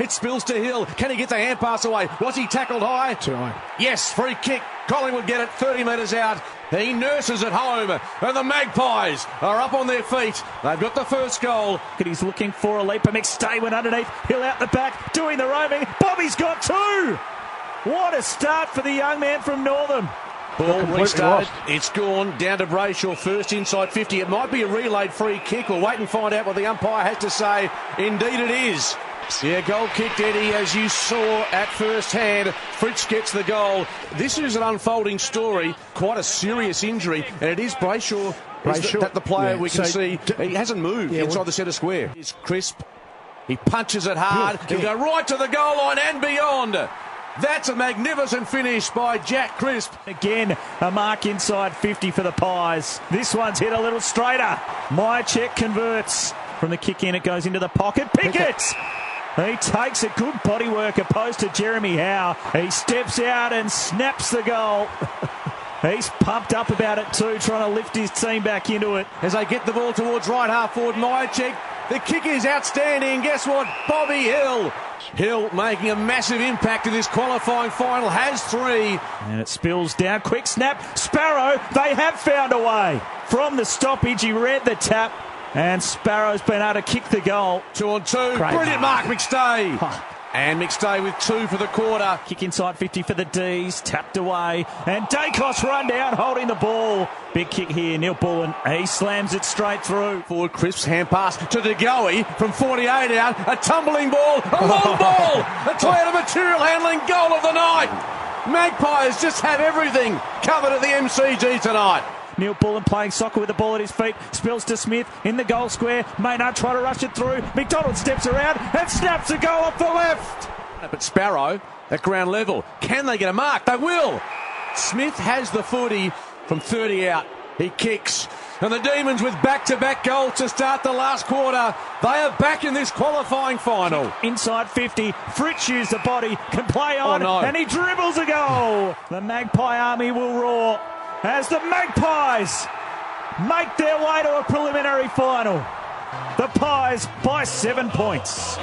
It spills to Hill. Can he get the hand pass away? Was he tackled high? Too high. Yes, free kick. Collingwood get it 30 metres out. He nurses at home. And the Magpies are up on their feet. They've got the first goal. He's looking for a leap. McStay went underneath. Hill out the back, doing the roaming. Bobby's got two. What a start for the young man from Northam. Ball completely restarted. lost. It's gone down to Brayshaw first inside 50. It might be a relayed free kick. We'll wait and find out what the umpire has to say. Indeed, it is. Yeah, goal kicked, Eddie, as you saw at first hand. Fritsch gets the goal. This is an unfolding story, quite a serious injury, and it is Brayshaw. Brayshaw, that the player yeah. we can So, see. He hasn't moved Yeah, inside well- the centre square. He's crisp. He punches it hard. Good, He'll go right to the goal line and beyond. That's a magnificent finish by Jack Crisp. Again, a mark inside 50 for the Pies. This one's hit a little straighter. Mihocek converts. From the kick in, it goes into the pocket. Pickett! He takes a good body work opposed to Jeremy Howe. He steps out and snaps the goal. He's pumped up about it too, trying to lift his team back into it. as they get the ball towards right half forward. Mihocek. The kick is outstanding. Guess what? Bobby Hill. Hill making a massive impact in this qualifying final. Has three. And it spills down. Quick snap. Sparrow, they have found a way. From the stoppage, he read the tap. And Sparrow's been able to kick the goal. Two on two. Great Brilliant mark. mark, McStay. And McStay with two for the quarter. Kick inside 50 for the D's, tapped away, and Daicos run down holding the ball. Big kick here, Neal-Bullen. He slams it straight through. Forward Crisps hand pass to De Goey from 48 out. A tumbling ball, a long ball. A Toyota material handling goal of the night. Magpies just have everything covered at the MCG tonight. Neal-Bullen playing soccer with the ball at his feet, spills to Smith in the goal square. Maynard try to rush it through. McDonald steps around and snaps a goal off the left. But Sparrow at ground level. Can they get a mark? They will. Smith has the footy from 30 out. He kicks. And the Demons with back to back goals to start the last quarter. They are back in this qualifying final. Inside 50, Fritsch used the body, can play oh, on, Oh, no. and he dribbles a goal. The Magpie Army will roar as the Magpies make their way to a preliminary final. The Pies by seven points.